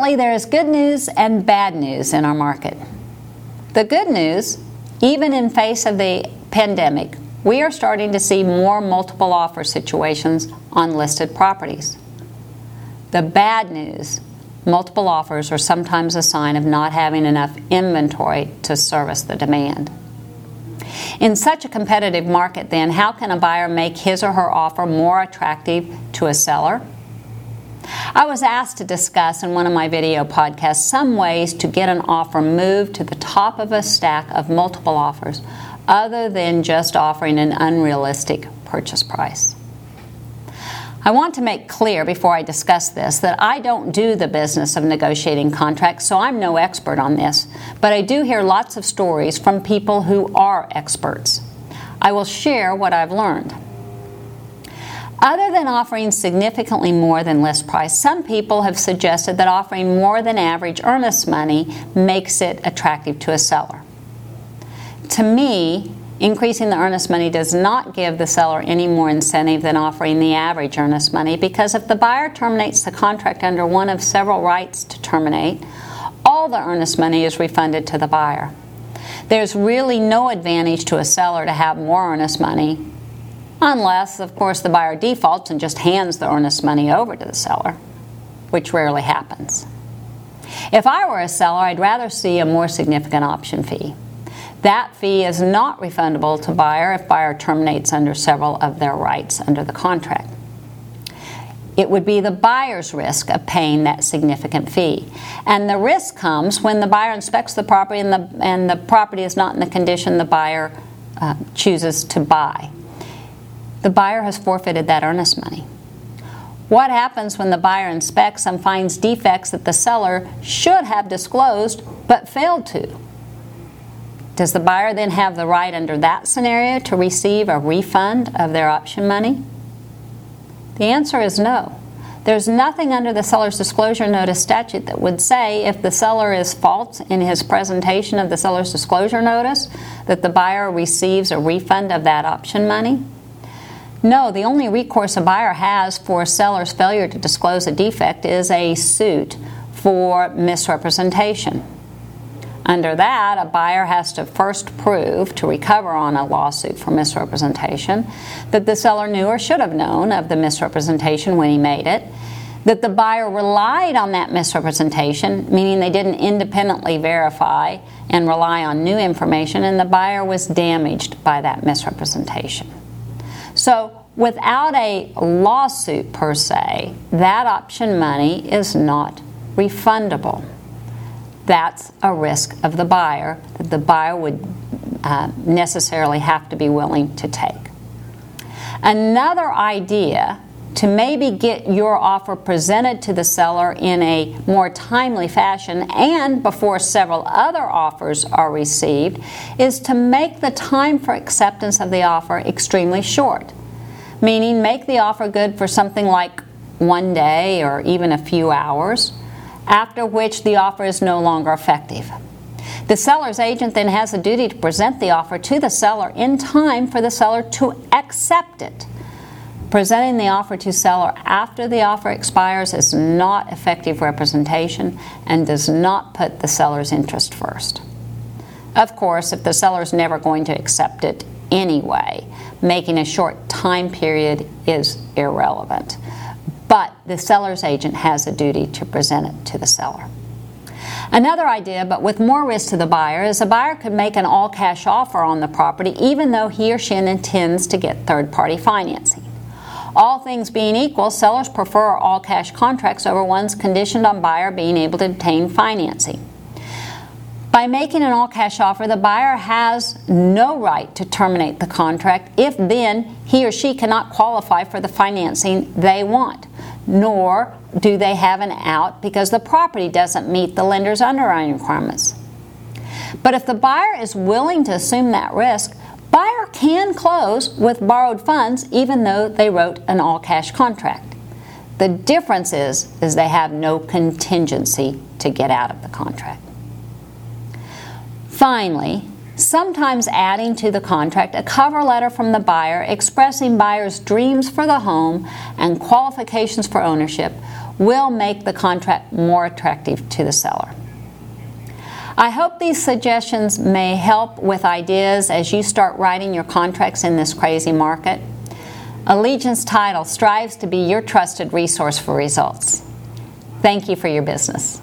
There is good news and bad news in our market. The good news, even in face of the pandemic, we are starting to see more multiple offer situations on listed properties. The bad news, multiple offers are sometimes a sign of not having enough inventory to service the demand. In such a competitive market, then, how can a buyer make his or her offer more attractive to a seller? I was asked to discuss in one of my video podcasts some ways to get an offer moved to the top of a stack of multiple offers other than just offering an unrealistic purchase price. I want to make clear before I discuss this that I don't do the business of negotiating contracts, so I'm no expert on this, but I do hear lots of stories from people who are experts. I will share what I've learned. Other than offering significantly more than list price, some people have suggested that offering more than average earnest money makes it attractive to a seller. To me, increasing the earnest money does not give the seller any more incentive than offering the average earnest money because if the buyer terminates the contract under one of several rights to terminate, all the earnest money is refunded to the buyer. There's really no advantage to a seller to have more earnest money unless, of course, the buyer defaults and just hands the earnest money over to the seller, which rarely happens. If I were a seller, I'd rather see a more significant option fee. That fee is not refundable to buyer if buyer terminates under several of their rights under the contract. It would be the buyer's risk of paying that significant fee. And the risk comes when the buyer inspects the property and the, and the property is not in the condition the buyer uh, chooses to buy the buyer has forfeited that earnest money. What happens when the buyer inspects and finds defects that the seller should have disclosed but failed to? Does the buyer then have the right under that scenario to receive a refund of their option money? The answer is no. There's nothing under the seller's disclosure notice statute that would say if the seller is false in his presentation of the seller's disclosure notice that the buyer receives a refund of that option money. No, the only recourse a buyer has for a seller's failure to disclose a defect is a suit for misrepresentation. Under that, a buyer has to first prove to recover on a lawsuit for misrepresentation that the seller knew or should have known of the misrepresentation when he made it, that the buyer relied on that misrepresentation, meaning they didn't independently verify and rely on new information, and the buyer was damaged by that misrepresentation. So, without a lawsuit per se, that option money is not refundable. That's a risk of the buyer that the buyer would uh, necessarily have to be willing to take. Another idea to maybe get your offer presented to the seller in a more timely fashion and before several other offers are received is to make the time for acceptance of the offer extremely short. Meaning, make the offer good for something like one day or even a few hours, after which the offer is no longer effective. The seller's agent then has a duty to present the offer to the seller in time for the seller to accept it. Presenting the offer to seller after the offer expires is not effective representation and does not put the seller's interest first. Of course, if the seller is never going to accept it anyway, making a short time period is irrelevant. But the seller's agent has a duty to present it to the seller. Another idea, but with more risk to the buyer, is a buyer could make an all cash offer on the property even though he or she intends to get third party financing. All things being equal, sellers prefer all cash contracts over ones conditioned on buyer being able to obtain financing. By making an all cash offer, the buyer has no right to terminate the contract if then he or she cannot qualify for the financing they want, nor do they have an out because the property doesn't meet the lender's underwriting requirements. But if the buyer is willing to assume that risk, can close with borrowed funds even though they wrote an all cash contract. The difference is is they have no contingency to get out of the contract. Finally, sometimes adding to the contract a cover letter from the buyer expressing buyer's dreams for the home and qualifications for ownership will make the contract more attractive to the seller. I hope these suggestions may help with ideas as you start writing your contracts in this crazy market. Allegiance Title strives to be your trusted resource for results. Thank you for your business.